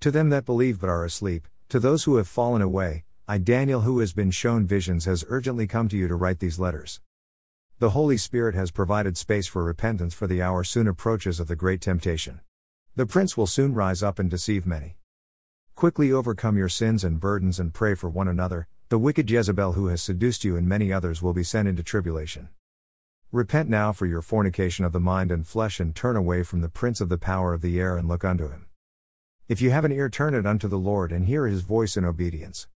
To them that believe but are asleep, to those who have fallen away, I, Daniel, who has been shown visions, has urgently come to you to write these letters. The Holy Spirit has provided space for repentance, for the hour soon approaches of the great temptation. The prince will soon rise up and deceive many. Quickly overcome your sins and burdens and pray for one another. The wicked Jezebel, who has seduced you and many others, will be sent into tribulation. Repent now for your fornication of the mind and flesh, and turn away from the prince of the power of the air and look unto him. If you have an ear, turn it unto the Lord and hear his voice in obedience.